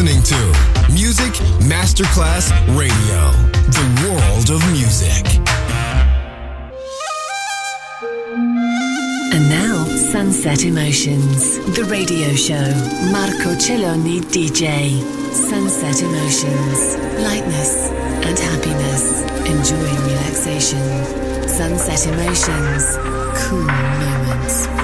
listening to Music Masterclass Radio, the world of music. And now, Sunset Emotions, the radio show. Marco Celloni DJ. Sunset Emotions, lightness and happiness. Enjoying relaxation. Sunset Emotions, cool moments.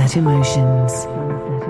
Sunset Emotions.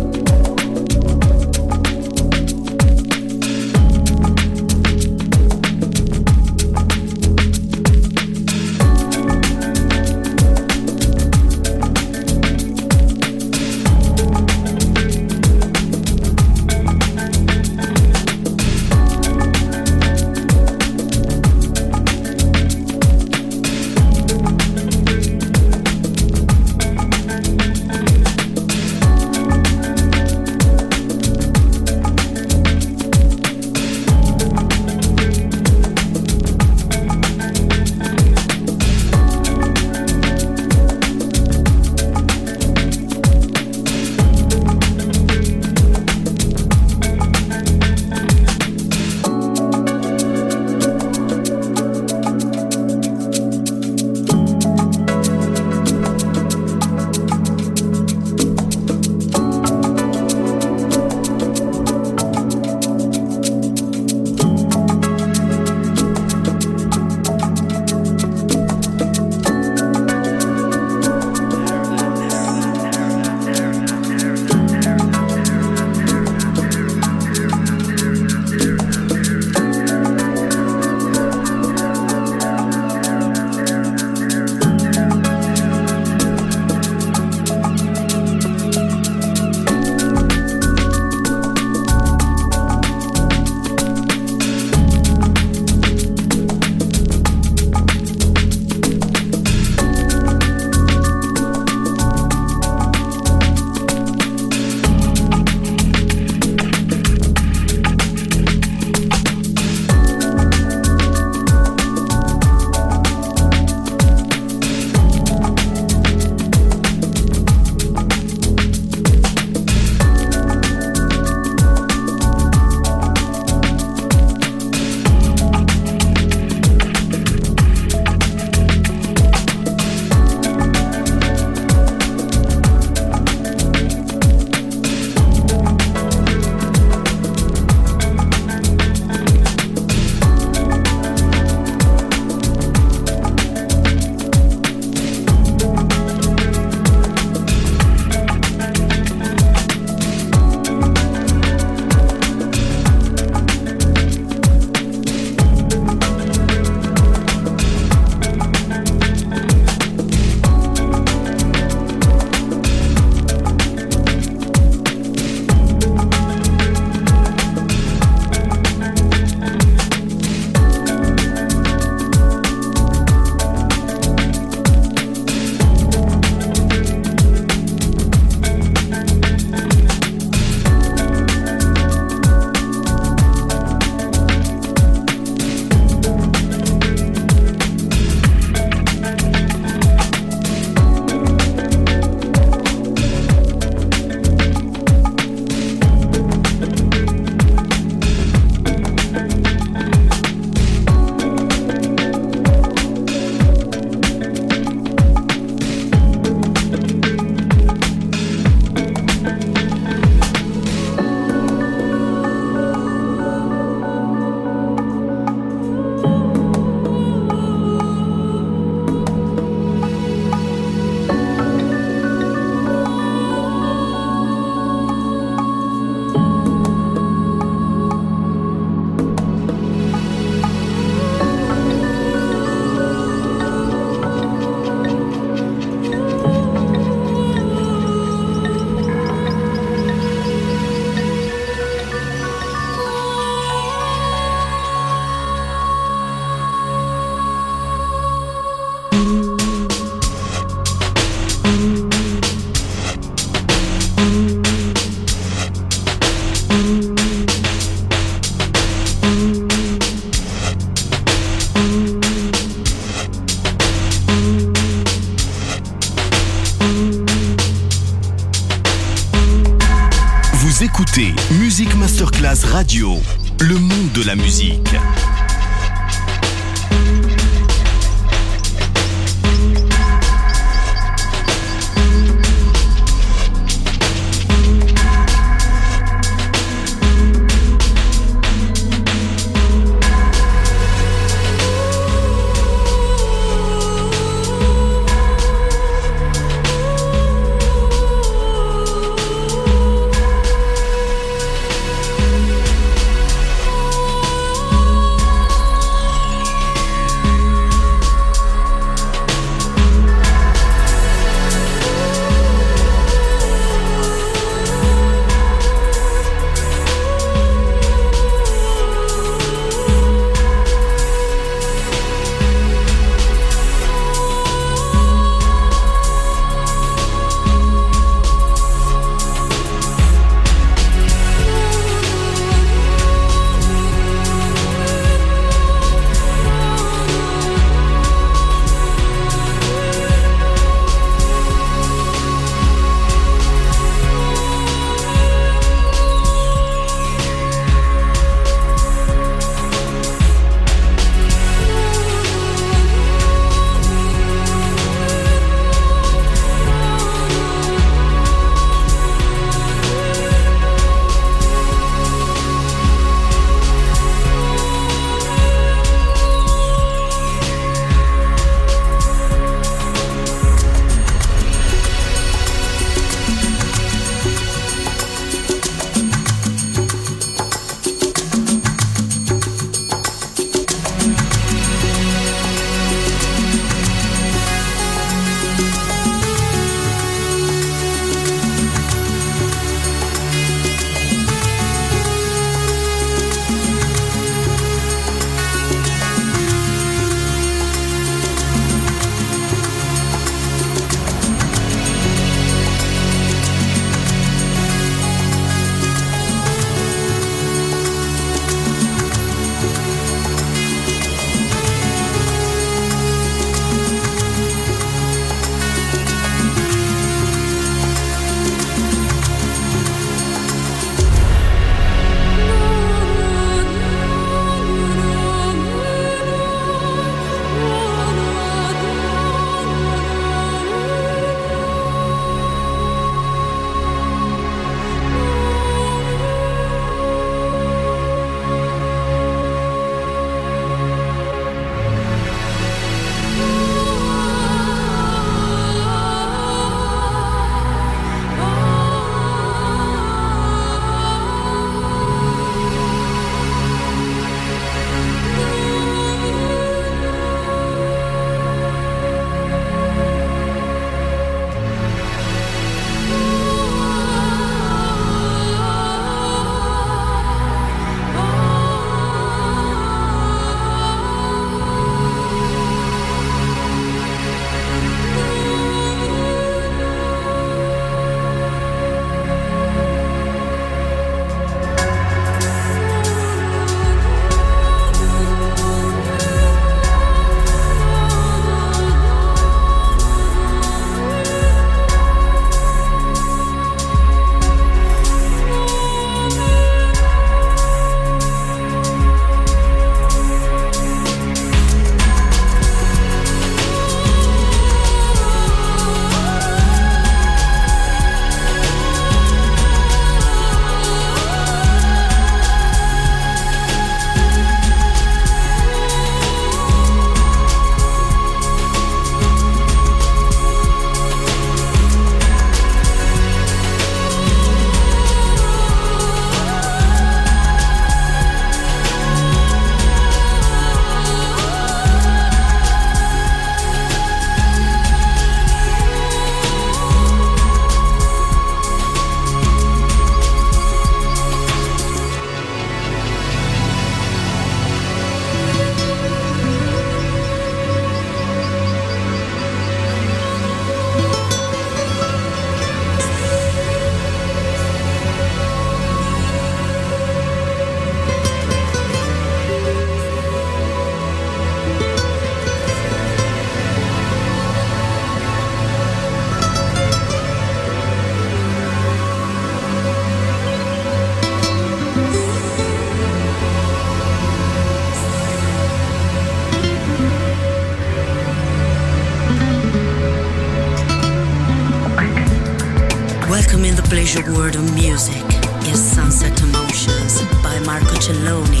The world of music is Sunset Emotions by Marco Celloni.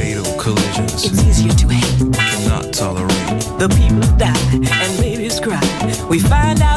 collisions. It's easier to hate. Cannot tolerate. The people die and babies cry. We find out.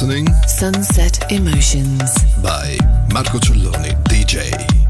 listening Sunset Emotions by Marco Celloni, DJ.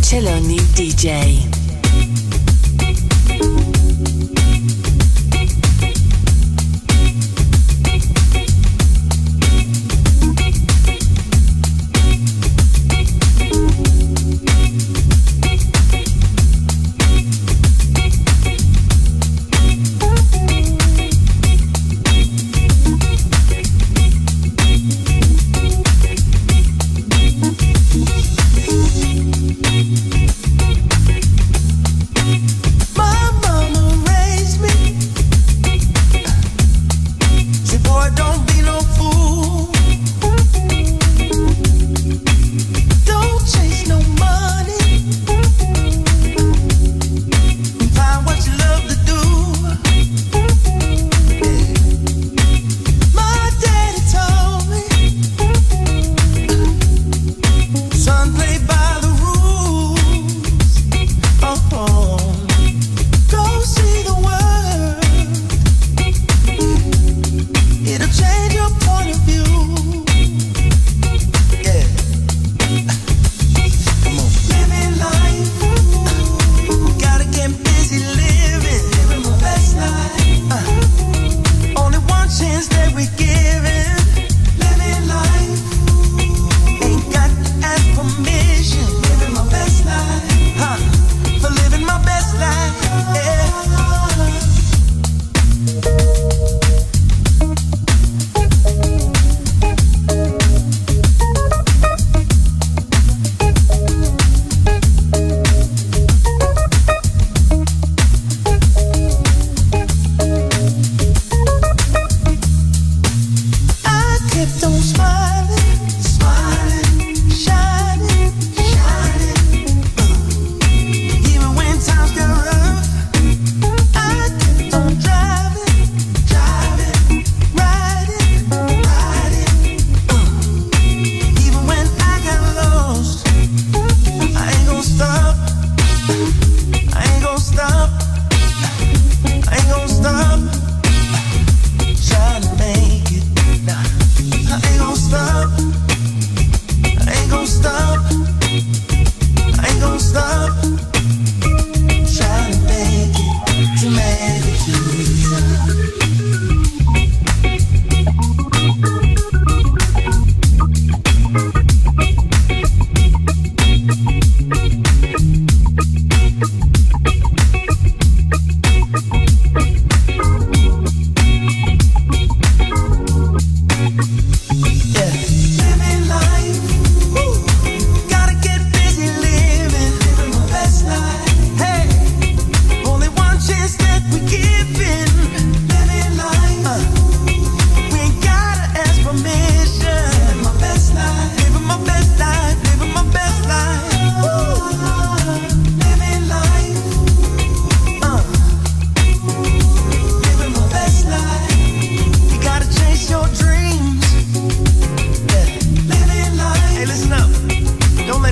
Celloni DJ.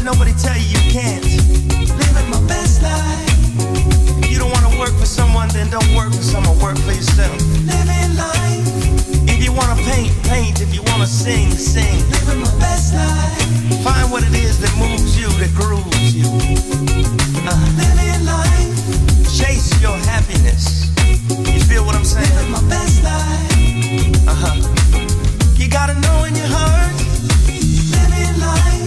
nobody tell you you can't. Living my best life. If you don't wanna work for someone, then don't work for someone. Work for yourself. Living life. If you wanna paint, paint. If you wanna sing, sing. Living my best life. Find what it is that moves you, that grooves you. Uh. Living life. Chase your happiness. You feel what I'm saying? Living my best life. Uh huh. You gotta know when you hurt. Living life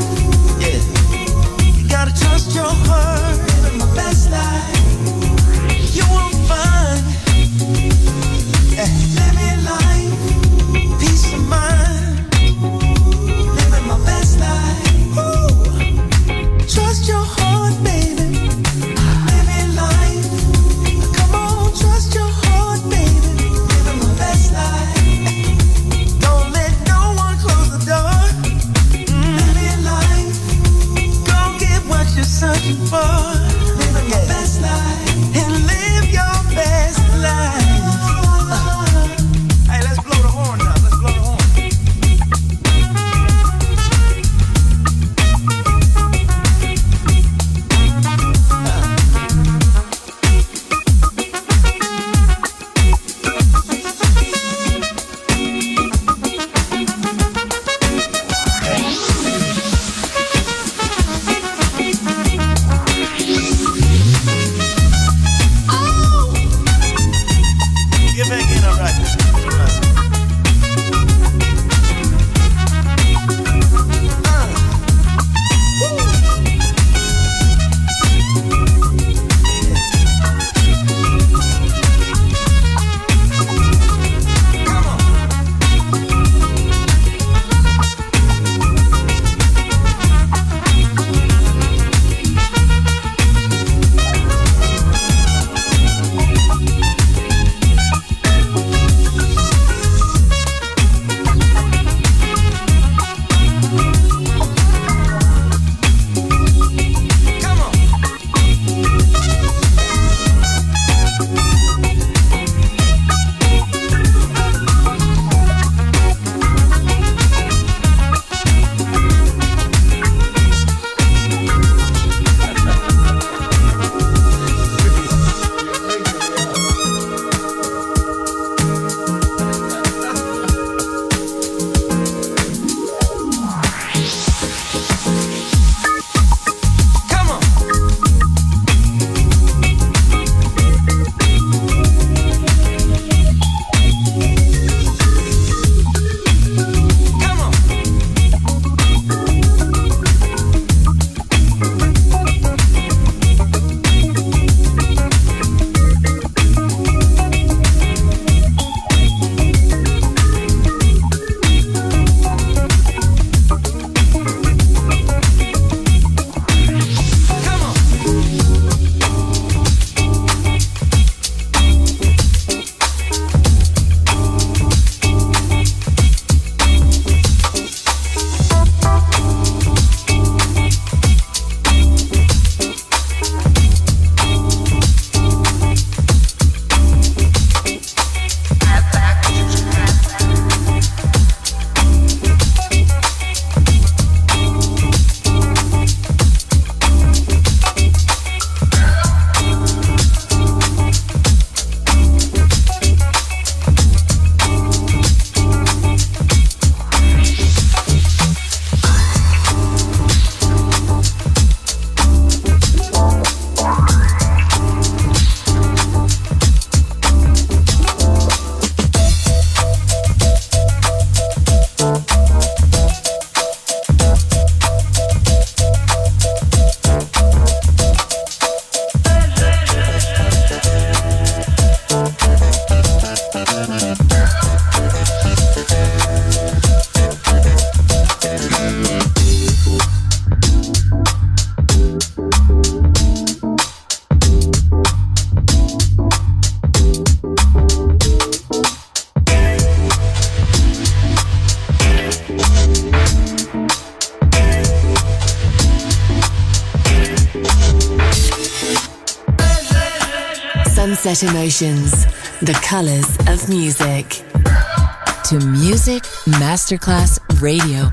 best life you will find. Set Emotions, the colors of music. To Music Masterclass Radio.